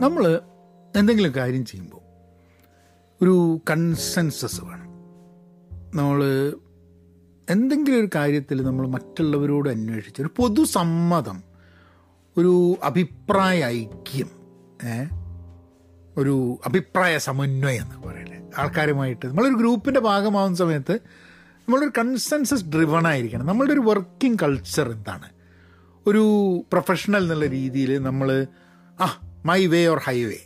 നമ്മൾ എന്തെങ്കിലും കാര്യം ചെയ്യുമ്പോൾ ഒരു കൺസെൻസസ് വേണം. നമ്മൾ എന്തെങ്കിലും ഒരു കാര്യത്തിൽ നമ്മൾ മറ്റുള്ളവരോട് അന്വേഷിച്ച് ഒരു പൊതുസമ്മതം ഒരു അഭിപ്രായ ഐക്യം ഒരു അഭിപ്രായ സമന്വയം എന്ന് പറയല്ലേ ആൾക്കാരുമായിട്ട് നമ്മളൊരു ഗ്രൂപ്പിന്റെ ഭാഗമാകുന്ന സമയത്ത് നമ്മളൊരു കൺസെൻസസ് ഡ്രിവൺ ആയിരിക്കണം. നമ്മളുടെ ഒരു വർക്കിംഗ് കൾച്ചർ എന്താണ്? ഒരു പ്രൊഫഷണൽ എന്നുള്ള രീതിയിൽ നമ്മൾ ആ മൈ വേ ഓർ ഹൈവേ.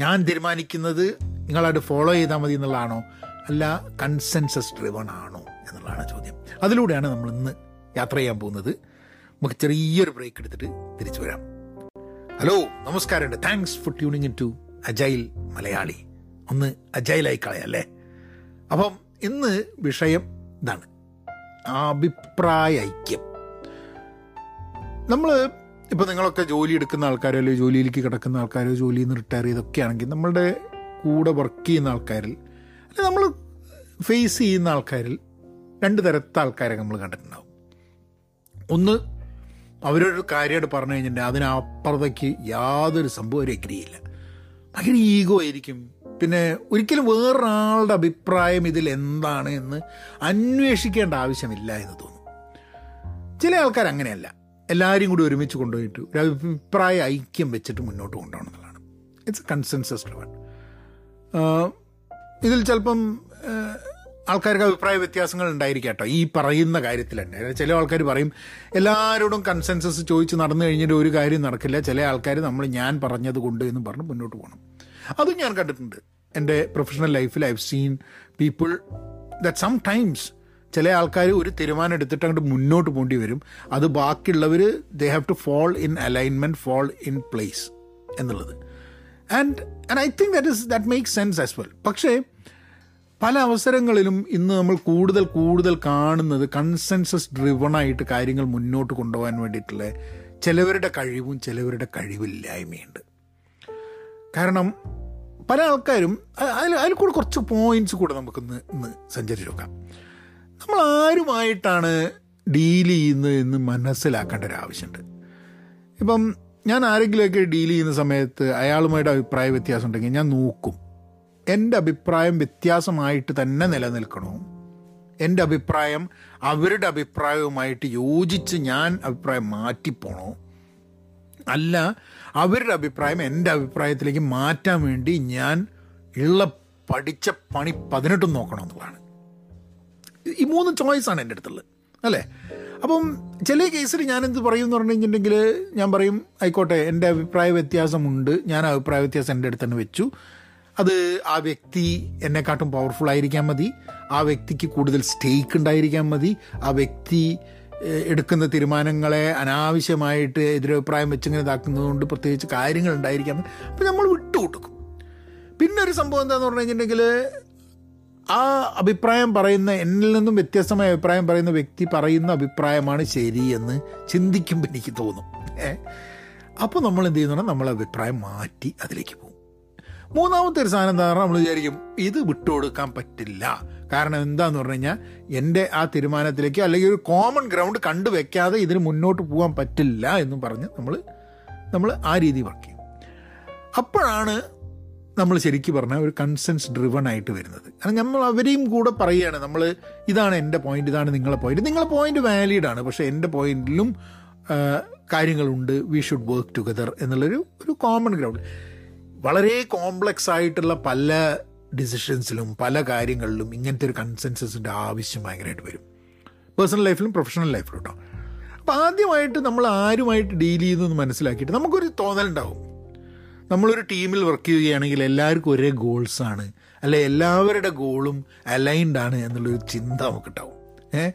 ഞാൻ തീരുമാനിക്കുന്നത് നിങ്ങളത് ഫോളോ ചെയ്താൽ മതി എന്നുള്ളതാണോ? അല്ല കൺസെൻസസ് ഡ്രിവൺ ആണോ എന്നുള്ളതാണ് ചോദ്യം. അതിലൂടെയാണ് നമ്മൾ ഇന്ന് യാത്ര ചെയ്യാൻ പോകുന്നത്. നമുക്ക് ചെറിയൊരു ബ്രേക്ക് എടുത്തിട്ട് തിരിച്ചു വരാം. ഹലോ നമസ്കാരമുണ്ട് thanks for tuning in to Agile Malayali. ഒന്ന് അജൈലായി കളയല്ലേ അപ്പം ഇന്ന് വിഷയം ഇതാണ്. അഭിപ്രായ ഐക്യം. നമ്മൾ ഇപ്പോൾ നിങ്ങളൊക്കെ ജോലി എടുക്കുന്ന ആൾക്കാരോ അല്ലെങ്കിൽ ജോലിയിലേക്ക് കിടക്കുന്ന ആൾക്കാരോ ജോലിയിൽ നിന്ന് റിട്ടയർ ചെയ്തൊക്കെ ആണെങ്കിൽ നമ്മളുടെ കൂടെ വർക്ക് ചെയ്യുന്ന ആൾക്കാരിൽ അല്ലെങ്കിൽ നമ്മൾ ഫേസ് ചെയ്യുന്ന ആൾക്കാരിൽ രണ്ട് തരത്തെ ആൾക്കാരെ നമ്മൾ കണ്ടിട്ടുണ്ടാവും. ഒന്ന് അവരൊരു കാര്യമായിട്ട് പറഞ്ഞു കഴിഞ്ഞിട്ടുണ്ടെങ്കിൽ അതിനപ്പുറത്തേക്ക് യാതൊരു സംഭവം ചെയ്യില്ല ഭയങ്കര ഈഗോ ആയിരിക്കും. പിന്നെ ഒരിക്കലും വേറൊരാളുടെ അഭിപ്രായം ഇതിൽ എന്താണ് എന്ന് അന്വേഷിക്കേണ്ട ആവശ്യമില്ല എന്ന് തോന്നും. ചില ആൾക്കാർ അങ്ങനെയല്ല. എല്ലാവരും കൂടി ഒരുമിച്ച് കൊണ്ടുപോയിട്ട് ഒരു അഭിപ്രായ ഐക്യം വെച്ചിട്ട് മുന്നോട്ട് കൊണ്ടുപോകണം എന്നുള്ളതാണ് ഇറ്റ്സ് കൺസെൻസസ് ഡ്രിവൺ ഇതിൽ ചിലപ്പം ആൾക്കാർക്ക് അഭിപ്രായ വ്യത്യാസങ്ങൾ ഉണ്ടായിരിക്കാം കേട്ടോ. ഈ പറയുന്ന കാര്യത്തിൽ തന്നെ. ചില ആൾക്കാർ പറയും എല്ലാവരോടും കൺസെൻസസ് ചോദിച്ച് നടന്നു കഴിഞ്ഞിട്ട് ഒരു കാര്യം നടക്കില്ല. ചില ആൾക്കാർ നമ്മൾ ഞാൻ പറഞ്ഞത് കൊണ്ട് എന്ന് പറഞ്ഞ് മുന്നോട്ട് പോകണം. അതും ഞാൻ കണ്ടിട്ടുണ്ട്. എന്റെ പ്രൊഫഷണൽ ലൈഫിൽ I have seen people that sometimes ചില ആൾക്കാർ ഒരു തീരുമാനം എടുത്തിട്ട് അങ്ങോട്ട് മുന്നോട്ട് പോകേണ്ടി വരും. അത് ബാക്കിയുള്ളവർ they have to fall in alignment fall in place എന്നുള്ളത്. And and I think that is that make sense as well പക്ഷേ പല അവസരങ്ങളിലും ഇന്ന് നമ്മൾ കൂടുതൽ കൂടുതൽ കാണുന്നത് കൺസെൻസസ് ഡ്രിവണായിട്ട് കാര്യങ്ങൾ മുന്നോട്ട് കൊണ്ടുപോകാൻ വേണ്ടിയിട്ടുള്ള ചിലവരുടെ കഴിവും ചിലവരുടെ കഴിവില്ലായ്മയുണ്ട്. കാരണം പല ആൾക്കാരും അതിൽ അതിൽ കൂടെ കുറച്ച് പോയിന്റ്സ് കൂടെ നമുക്കൊന്ന് ഇന്ന് സഞ്ചരിച്ചു നോക്കാം. നമ്മൾ ആരുമായിട്ടാണ് ഡീൽ ചെയ്യുന്നത് എന്ന് മനസ്സിലാക്കേണ്ട ഒരു ആവശ്യമുണ്ട്. ഇപ്പം ഞാൻ ആരെങ്കിലുമൊക്കെ ഡീൽ ചെയ്യുന്ന സമയത്ത് അയാളുമായിട്ട് അഭിപ്രായ വ്യത്യാസം ഉണ്ടെങ്കിൽ ഞാൻ നോക്കും. എന്റെ അഭിപ്രായം വ്യത്യാസമായിട്ട് തന്നെ നിലനിൽക്കണോ? എന്റെ അഭിപ്രായം അവരുടെ അഭിപ്രായവുമായിട്ട് യോജിച്ച് ഞാൻ അഭിപ്രായം മാറ്റിപ്പോണോ? അല്ല അവരുടെ അഭിപ്രായം എന്റെ അഭിപ്രായത്തിലേക്ക് മാറ്റാൻ വേണ്ടി ഞാൻ ഉള്ള പഠിച്ച പണി പതിനെട്ടും നോക്കണം എന്നുള്ളതാണ്. ഈ മൂന്ന് ചോയ്സാണ് എന്റെ അടുത്തുള്ളത്. അല്ലേ? അപ്പം ചില കേസിൽ ഞാൻ എന്ത് പറയും എന്ന് പറഞ്ഞു കഴിഞ്ഞിട്ടുണ്ടെങ്കിൽ ഞാൻ പറയും ആയിക്കോട്ടെ എന്റെ അഭിപ്രായ വ്യത്യാസമുണ്ട്. ഞാൻ അഭിപ്രായ വ്യത്യാസം എന്റെ അടുത്ത് തന്നെ വെച്ചു. അത് ആ വ്യക്തി എന്നെക്കാട്ടും പവർഫുൾ ആയിരിക്കാൻ മതി. ആ വ്യക്തിക്ക് കൂടുതൽ സ്റ്റേക്ക് ഉണ്ടായിരിക്കാൻ മതി. ആ വ്യക്തി എടുക്കുന്ന തീരുമാനങ്ങളെ അനാവശ്യമായിട്ട് എതിരഭിപ്രായം വെച്ചിങ്ങനെ ഇതാക്കുന്നതുകൊണ്ട് പ്രത്യേകിച്ച് കാര്യങ്ങൾ ഉണ്ടായിരിക്കാം അപ്പം നമ്മൾ വിട്ടുകൊടുക്കും. പിന്നെ ഒരു സംഭവം എന്താണെന്ന് പറഞ്ഞു കഴിഞ്ഞിട്ടുണ്ടെങ്കിൽ ആ അഭിപ്രായം പറയുന്ന എന്നിൽ നിന്നും വ്യത്യസ്തമായ അഭിപ്രായം പറയുന്ന വ്യക്തി പറയുന്ന അഭിപ്രായമാണ് ശരിയെന്ന് ചിന്തിക്കുമ്പോൾ എനിക്ക് തോന്നും. അപ്പോൾ നമ്മൾ എന്ത് ചെയ്യുന്നു? നമ്മൾ അഭിപ്രായം മാറ്റി അതിലേക്ക് പോകും. മൂന്നാമത്തെ ഒരു സാധനം എന്താ പറഞ്ഞാൽ നമ്മൾ വിചാരിക്കും ഇത് വിട്ടുകൊടുക്കാൻ പറ്റില്ല. കാരണം എന്താന്ന് പറഞ്ഞു കഴിഞ്ഞാൽ എന്റെ ആ തീരുമാനത്തിലേക്ക് അല്ലെങ്കിൽ ഒരു കോമൺ ഗ്രൗണ്ട് കണ്ടു വെക്കാതെ ഇതിന് മുന്നോട്ട് പോകാൻ പറ്റില്ല എന്നും പറഞ്ഞ് നമ്മൾ നമ്മൾ ആ രീതി വർക്ക് ചെയ്യും. അപ്പോഴാണ് നമ്മൾ ശരിക്കും പറഞ്ഞാൽ ഒരു കൺസെൻസ് ഡ്രിവൺ ആയിട്ട് വരുന്നത്. കാരണം നമ്മൾ അവരെയും കൂടെ പറയുകയാണ് നമ്മൾ ഇതാണ് എന്റെ പോയിന്റ് ഇതാണ് നിങ്ങളെ പോയിന്റ് നിങ്ങളെ പോയിന്റ് വാലിഡ് ആണ് പക്ഷേ എന്റെ പോയിന്റിലും കാര്യങ്ങളുണ്ട് വി ഷുഡ് വർക്ക് ടുഗദർ എന്നുള്ളൊരു ഒരു കോമൺ ഗ്രൗണ്ട് വളരെ കോംപ്ലക്സ് ആയിട്ടുള്ള പല ഡിസിഷൻസിലും പല കാര്യങ്ങളിലും ഇങ്ങനത്തെ ഒരു കൺസെൻസസിന്റെ ആവശ്യം ഭയങ്കരമായിട്ട് വരും. പേഴ്സണൽ ലൈഫിലും പ്രൊഫഷണൽ ലൈഫിലും കേട്ടോ അപ്പോൾ ആദ്യമായിട്ട് നമ്മൾ ആരുമായിട്ട് ഡീൽ ചെയ്യുന്നു എന്ന് മനസ്സിലാക്കിയിട്ട് നമുക്കൊരു തോന്നലുണ്ടാവും. നമ്മളൊരു ടീമിൽ വർക്ക് ചെയ്യുകയാണെങ്കിൽ എല്ലാവർക്കും ഒരേ ഗോൾസാണ് അല്ലെ എല്ലാവരുടെ ഗോളും അലൈൻഡ് ആണ് എന്നുള്ളൊരു ചിന്ത നമുക്കുണ്ടാവും. ഏഹ്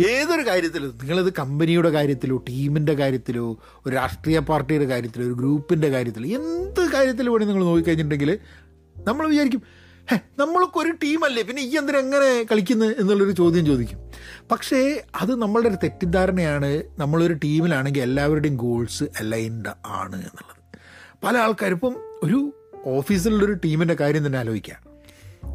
ഏതൊരു കാര്യത്തിലും നിങ്ങളത് കമ്പനിയുടെ കാര്യത്തിലോ ടീമിന്റെ കാര്യത്തിലോ ഒരു രാഷ്ട്രീയ പാർട്ടിയുടെ കാര്യത്തിലോ ഒരു ഗ്രൂപ്പിന്റെ കാര്യത്തിലോ എന്ത് കാര്യത്തിൽ വേണ്ടി നിങ്ങൾ നോക്കിക്കഴിഞ്ഞിട്ടുണ്ടെങ്കിൽ നമ്മൾ വിചാരിക്കും ഹേ നമ്മൾക്ക് ഒരു ടീമല്ലേ പിന്നെ ഈ എന്തിനാ എങ്ങനെ കളിക്കുന്നത് എന്നുള്ളൊരു ചോദ്യം ചോദിക്കും. പക്ഷേ അത് നമ്മളുടെ ഒരു തെറ്റിദ്ധാരണയാണ് നമ്മളൊരു ടീമിലാണെങ്കിൽ എല്ലാവരുടെയും ഗോൾസ് അലൈൻഡ് ആണ് എന്നുള്ളത്. പല ആൾക്കാരും ഇപ്പം ഒരു ഓഫീസിലുള്ളൊരു ടീമിന്റെ കാര്യം തന്നെ ആലോചിക്കുക.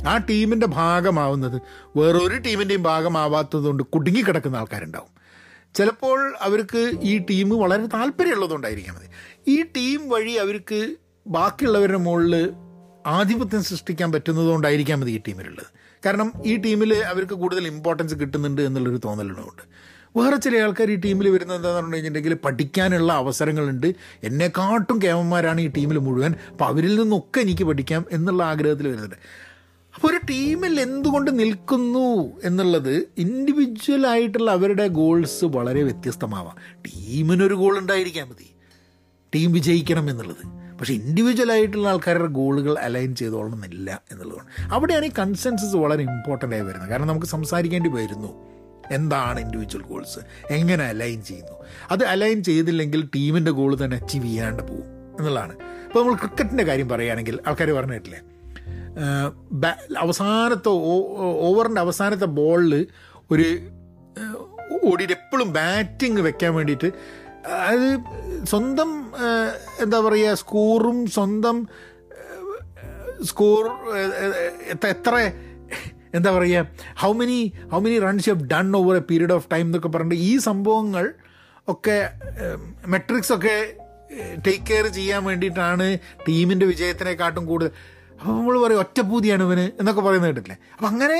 ആ ടീമിന്റെ ഭാഗമാവുന്നത് വേറൊരു ടീമിന്റെയും ഭാഗമാവാത്തത് കൊണ്ട് കുടുങ്ങിക്കിടക്കുന്ന ആൾക്കാരുണ്ടാവും. ചിലപ്പോൾ അവർക്ക് ഈ ടീം വളരെ താല്പര്യമുള്ളതുകൊണ്ടായിരിക്കാം മതി ഈ ടീം വഴി അവർക്ക് ബാക്കിയുള്ളവരുടെ മുകളിൽ ആധിപത്യം സൃഷ്ടിക്കാൻ പറ്റുന്നതുകൊണ്ടായിരിക്കാം മതി ഈ ടീമിലുള്ളത്. കാരണം ഈ ടീമിൽ അവർക്ക് കൂടുതൽ ഇമ്പോർട്ടൻസ് കിട്ടുന്നുണ്ട് എന്നുള്ളൊരു തോന്നലുണ്ട്. വേറെ ചില ആൾക്കാർ ഈ ടീമിൽ വരുന്നത് എന്താണെന്ന് കഴിഞ്ഞിട്ടുണ്ടെങ്കിൽ പഠിക്കാനുള്ള അവസരങ്ങളുണ്ട്. എന്നെക്കാട്ടും കേമന്മാരാണ് ഈ ടീമിൽ മുഴുവൻ. അപ്പോൾ അവരിൽ നിന്നൊക്കെ എനിക്ക് പഠിക്കാം എന്നുള്ള ആഗ്രഹത്തിൽ വരുന്നുണ്ട്. അപ്പോൾ ഒരു ടീമിൽ എന്തുകൊണ്ട് നിൽക്കുന്നു എന്നുള്ളത് ഇൻഡിവിജ്വൽ ആയിട്ടുള്ള അവരുടെ ഗോൾസ് വളരെ വ്യത്യസ്തമാവാം. ടീമിനൊരു ഗോൾ ഉണ്ടായിരിക്കാൻ മതി. ടീം വിജയിക്കണം എന്നുള്ളത്. പക്ഷേ ഇൻഡിവിജ്വൽ ആയിട്ടുള്ള ആൾക്കാരുടെ ഗോളുകൾ അലൈൻ ചെയ്തോളണമെന്നില്ല എന്നുള്ളതാണ്. അവിടെയാണ് ഈ കൺസെൻസസ് വളരെ ഇമ്പോർട്ടന്റ് ആയി വരുന്നത്. കാരണം നമുക്ക് സംസാരിക്കേണ്ടി വരുന്നു. എന്താണ് ഇൻഡിവിജ്വൽ ഗോൾസ് എങ്ങനെ അലൈൻ ചെയ്യുന്നു? അത് അലൈൻ ചെയ്തില്ലെങ്കിൽ ടീമിന്റെ ഗോൾ തന്നെ അച്ചീവ് ചെയ്യാണ്ട് പോകും എന്നുള്ളതാണ്. ഇപ്പോൾ നമ്മൾ ക്രിക്കറ്റിന്റെ കാര്യം പറയുകയാണെങ്കിൽ ആൾക്കാർ പറഞ്ഞിട്ടില്ലേ അവസാനത്തെ ഓവറിന്റെ അവസാനത്തെ ബോളിൽ ഒരു ഓടിയിട്ട് എപ്പോഴും ബാറ്റിംഗ് വെക്കാൻ വേണ്ടിയിട്ട് അത് സ്വന്തം എന്താ പറയുക സ്കോറും സ്വന്തം സ്കോർ എത്ര എന്താ പറയുക how many how many runs you have done over a period of time എന്നൊക്കെ പറഞ്ഞിട്ട് ഈ സംഭവങ്ങൾ ഒക്കെ മെട്രിക്സ് ഒക്കെ ടേക്ക് കെയർ ചെയ്യാൻ വേണ്ടിയിട്ടാണ് ടീമിന്റെ വിജയത്തിനെക്കാട്ടും കൂടുതൽ. അപ്പോൾ നമ്മൾ പറയും ഒറ്റപ്പൂതിയാണ് ഇവന് എന്നൊക്കെ പറയുന്നത് കേട്ടില്ലേ അപ്പം അങ്ങനെ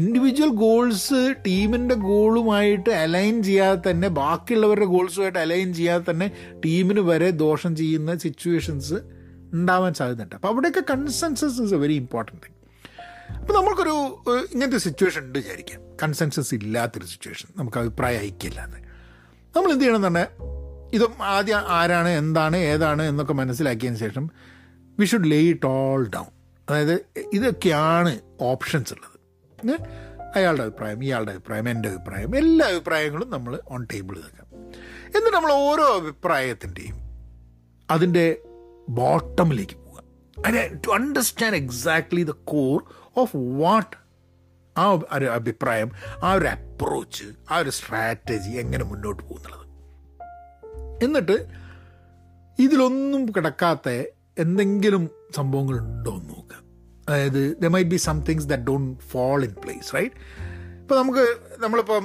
ഇൻഡിവിജ്വൽ ഗോൾസ് ടീമിന്റെ ഗോളുമായിട്ട് അലൈൻ ചെയ്യാതെ തന്നെ ബാക്കിയുള്ളവരുടെ ഗോൾസുമായിട്ട് അലൈൻ ചെയ്യാതെ തന്നെ ടീമിന് വരെ ദോഷം ചെയ്യുന്ന സിറ്റുവേഷൻസ് ഉണ്ടാവാൻ സാധ്യതയുണ്ട്. അപ്പോൾ അവിടെയൊക്കെ consensus is a very important അപ്പോൾ നമ്മൾക്കൊരു ഇങ്ങനത്തെ സിറ്റുവേഷൻ ഉണ്ട് വിചാരിക്കാം. കൺസെൻസസ് ഇല്ലാത്തൊരു സിറ്റുവേഷൻ നമുക്ക് അഭിപ്രായം ഐക്യമില്ലാതെ. നമ്മൾ എന്ത് ചെയ്യണം തന്നെ? ഇതും ആദ്യം ആരാണ് എന്താണ് ഏതാണ് എന്നൊക്കെ മനസ്സിലാക്കിയതിന് ശേഷം we should lay it all down അതായത് ഇതൊക്കെയാണ് ഓപ്ഷൻസ് ഉള്ളത്. അയാളുടെ അഭിപ്രായം ഇയാളുടെ അഭിപ്രായം എന്റെ അഭിപ്രായം എല്ലാ അഭിപ്രായങ്ങളും നമ്മൾ ഓൺ ടേബിൾ വെക്കാം. എന്നിട്ട് നമ്മൾ ഓരോ അഭിപ്രായത്തിന്റെയും അതിന്റെ ബോട്ടമിലേക്ക് പോവുക. അതിനെ to understand exactly the core of what ആ ഒരു അഭിപ്രായം ആ ഒരു അപ്രോച്ച് ആ ഒരു സ്ട്രാറ്റജി എങ്ങനെ മുന്നോട്ട് പോകുന്നുള്ളത്. എന്നിട്ട് ഇതിലൊന്നും കിടക്കാത്ത എന്തെങ്കിലും സംഭവങ്ങൾ ഉണ്ടോ എന്ന് നോക്കുക. അതായത് there might be somethings that don't fall in place right ഇപ്പോൾ നമുക്ക് നമ്മളിപ്പം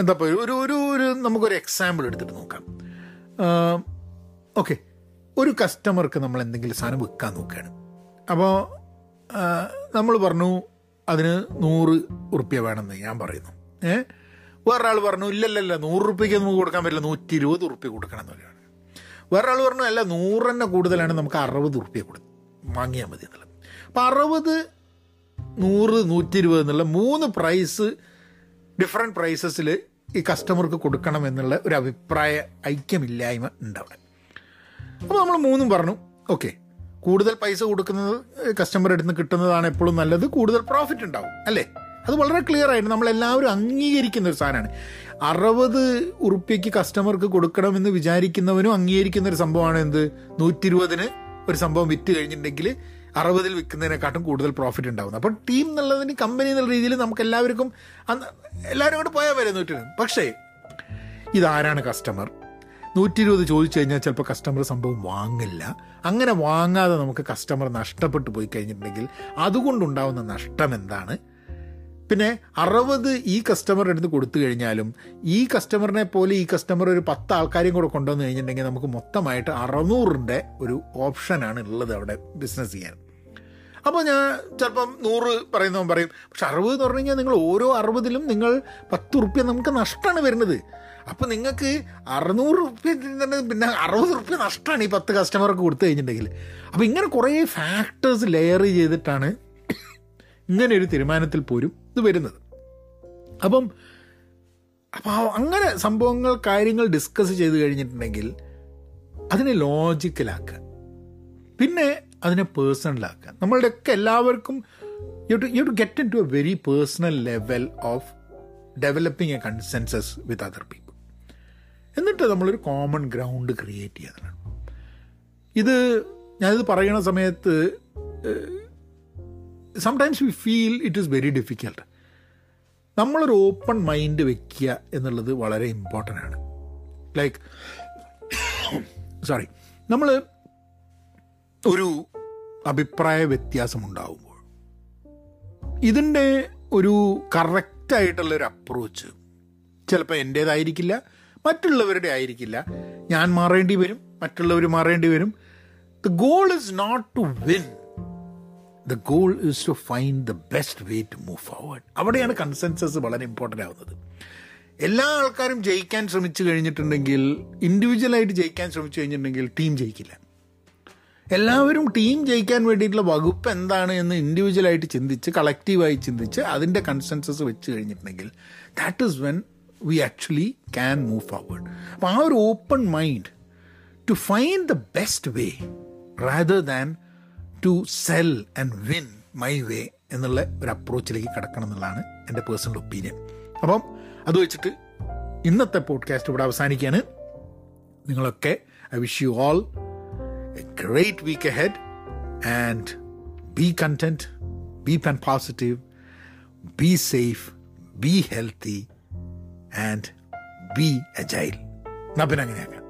എന്താ പറയുക ഒരു ഒരു ഒരു നമുക്കൊരു എക്സാമ്പിൾ എടുത്തിട്ട് നോക്കാം. ഓക്കെ ഒരു കസ്റ്റമർക്ക് നമ്മൾ എന്തെങ്കിലും സാധനം വിൽക്കാൻ നോക്കുകയാണ്. അപ്പോൾ നമ്മൾ പറഞ്ഞു അതിന് നൂറ് ഉറുപ്പ്യ വേണമെന്ന് ഞാൻ പറയുന്നു. ഏ? വേറൊരാൾ പറഞ്ഞു ഇല്ലല്ലല്ല നൂറ് റുപ്യക്ക് നമുക്ക് കൊടുക്കാൻ പറ്റില്ല നൂറ്റി ഇരുപത് ഉറുപ്പ്യ കൊടുക്കണം എന്ന് പറയുകയാണ് വേറൊരാൾ പറഞ്ഞു അല്ല നൂറ് തന്നെ കൂടുതലാണ് നമുക്ക് അറുപത് ഉറുപ്പ്യ കൊടു വാങ്ങിയാൽ മതി എന്നുള്ളത്. അപ്പം അറുപത് നൂറ് നൂറ്റി ഇരുപത് എന്നുള്ള മൂന്ന് പ്രൈസ് ഡിഫറെന്റ് പ്രൈസസിൽ ഈ കസ്റ്റമർക്ക് കൊടുക്കണം എന്നുള്ള ഒരു അഭിപ്രായ ഐക്യമില്ലായ്മ ഉണ്ടാവിടെ അപ്പോൾ നമ്മൾ മൂന്നും പറഞ്ഞു ഓക്കെ കൂടുതൽ പൈസ കൊടുക്കുന്നത് കസ്റ്റമർ അടുത്ത് കിട്ടുന്നതാണ് എപ്പോഴും നല്ലത്. കൂടുതൽ പ്രോഫിറ്റ് ഉണ്ടാവും അല്ലേ? അത് വളരെ ക്ലിയർ ആയിട്ട് നമ്മളെല്ലാവരും അംഗീകരിക്കുന്ന ഒരു സാധനമാണ്. അറുപത് ഉറുപ്പ്യക്ക് കസ്റ്റമർക്ക് കൊടുക്കണമെന്ന് വിചാരിക്കുന്നവനും അംഗീകരിക്കുന്ന ഒരു സംഭവമാണ് എന്ത്? നൂറ്റി ഇരുപതിന് ഒരു സംഭവം വിറ്റ് കഴിഞ്ഞിട്ടുണ്ടെങ്കിൽ അറുപതിൽ വിൽക്കുന്നതിനെക്കാട്ടും കൂടുതൽ പ്രോഫിറ്റ് ഉണ്ടാകുന്നത് അപ്പോൾ ടീം എന്നുള്ളതിന് കമ്പനി എന്നുള്ള രീതിയിൽ നമുക്ക് എല്ലാവർക്കും എല്ലാവരും കൂടെ പോയാൽ വരെ നൂറ്റി പക്ഷേ ഇതാരാണ് കസ്റ്റമർ നൂറ്റി ഇരുപത് ചോദിച്ചു കഴിഞ്ഞാൽ ചിലപ്പോൾ കസ്റ്റമർ സംഭവം വാങ്ങില്ല. അങ്ങനെ വാങ്ങാതെ നമുക്ക് കസ്റ്റമർ നഷ്ടപ്പെട്ടു പോയി കഴിഞ്ഞിട്ടുണ്ടെങ്കിൽ അതുകൊണ്ടുണ്ടാവുന്ന നഷ്ടം എന്താണ്? പിന്നെ അറുപത് ഈ കസ്റ്റമറുടെ അടുത്ത് കൊടുത്തു കഴിഞ്ഞാലും ഈ കസ്റ്റമറിനെ പോലെ ഈ കസ്റ്റമർ ഒരു പത്ത് ആൾക്കാരെയും കൂടെ കൊണ്ടുവന്ന് കഴിഞ്ഞിട്ടുണ്ടെങ്കിൽ നമുക്ക് മൊത്തമായിട്ട് അറുന്നൂറിന്റെ ഒരു ഓപ്ഷനാണ് ഉള്ളത് അവിടെ ബിസിനസ് ചെയ്യാൻ. അപ്പോൾ ഞാൻ ചിലപ്പം നൂറ് പറയുന്നവൻ പറയും പക്ഷെ അറുപത് എന്ന് പറഞ്ഞു കഴിഞ്ഞാൽ നിങ്ങൾ ഓരോ അറുപതിലും നിങ്ങൾ പത്ത് റുപ്യ നമുക്ക് നഷ്ടമാണ് വരുന്നത്. അപ്പോൾ നിങ്ങൾക്ക് അറുന്നൂറ് റുപ്യ പിന്നെ അറുപത് റുപ്യ നഷ്ടമാണ് ഈ പത്ത് കസ്റ്റമർക്ക് കൊടുത്തു കഴിഞ്ഞിട്ടുണ്ടെങ്കിൽ അപ്പോൾ ഇങ്ങനെ കുറേ ഫാക്ടേഴ്സ് ലെയർ ചെയ്തിട്ടാണ് ഇങ്ങനെ ഒരു തീരുമാനത്തിൽ പോലും ഇത് വരുന്നത്. അപ്പം അപ്പോൾ അങ്ങനെ സംഭവങ്ങൾ കാര്യങ്ങൾ ഡിസ്കസ് ചെയ്ത് കഴിഞ്ഞിട്ടുണ്ടെങ്കിൽ അതിനെ ലോജിക്കലാക്കുക പിന്നെ അതിനെ പേഴ്സണലാക്കുക നമ്മളുടെയൊക്കെ എല്ലാവർക്കും you to you to get into a very personal level of developing a consensus with other people എന്നിട്ട് നമ്മളൊരു കോമൺ ഗ്രൗണ്ട് ക്രിയേറ്റ് ചെയ്യാനാണ് ഇത് ഞാനിത് പറയുന്ന സമയത്ത് sometimes we feel it is very difficult നമ്മളൊരു ഓപ്പൺ മൈൻഡ് വെക്കുക എന്നുള്ളത് വളരെ ഇമ്പോർട്ടന്റ് ആണ്. ലൈക്ക് സോറി നമ്മൾ ഒരു അഭിപ്രായ വ്യത്യാസം ഉണ്ടാവുമ്പോൾ ഇതിന്റെ ഒരു കറക്റ്റായിട്ടുള്ളൊരു അപ്രോച്ച് ചിലപ്പോൾ എന്റേതായിരിക്കില്ല മറ്റുള്ളവരുടെ ആയിരിക്കില്ല. ഞാൻ മാറേണ്ടി വരും മറ്റുള്ളവർ മാറേണ്ടി വരും. The goal is not to win the goal is to find the best way to move forward അവിടെയാണ് കൺസെൻസസ് വളരെ ഇമ്പോർട്ടന്റ് ആവുന്നത്. എല്ലാ ആൾക്കാരും ജയിക്കാൻ ശ്രമിച്ചു കഴിഞ്ഞിട്ടുണ്ടെങ്കിൽ ഇൻഡിവിജ്വലായിട്ട് ജയിക്കാൻ ശ്രമിച്ചു കഴിഞ്ഞിട്ടുണ്ടെങ്കിൽ ടീം ജയിക്കില്ല. എല്ലാവരും ടീം ജയിക്കാൻ വേണ്ടിയിട്ടുള്ള വകുപ്പ് എന്താണ് എന്ന് ഇൻഡിവിജ്വലായിട്ട് ചിന്തിച്ച് കളക്റ്റീവായി ചിന്തിച്ച് അതിന്റെ കൺസെൻസസ് വെച്ച് കഴിഞ്ഞിട്ടുണ്ടെങ്കിൽ that is when we actually can move forward അപ്പം ആ ഒരു open mind to find the best way rather than to sell and win my way എന്നുള്ള ഒരു അപ്രോച്ചിലേക്ക് കിടക്കണം എന്നുള്ളതാണ് എന്റെ പേഴ്സണൽ ഒപ്പീനിയൻ അപ്പം അത് വെച്ചിട്ട് ഇന്നത്തെ പോഡ്കാസ്റ്റ് ഇവിടെ അവസാനിക്കുകയാണ്. നിങ്ങളൊക്കെ I wish you all a great week ahead and be content be pen positive be safe be healthy and be agile എന്നാ പിന്നെ അങ്ങനെയാക്കാം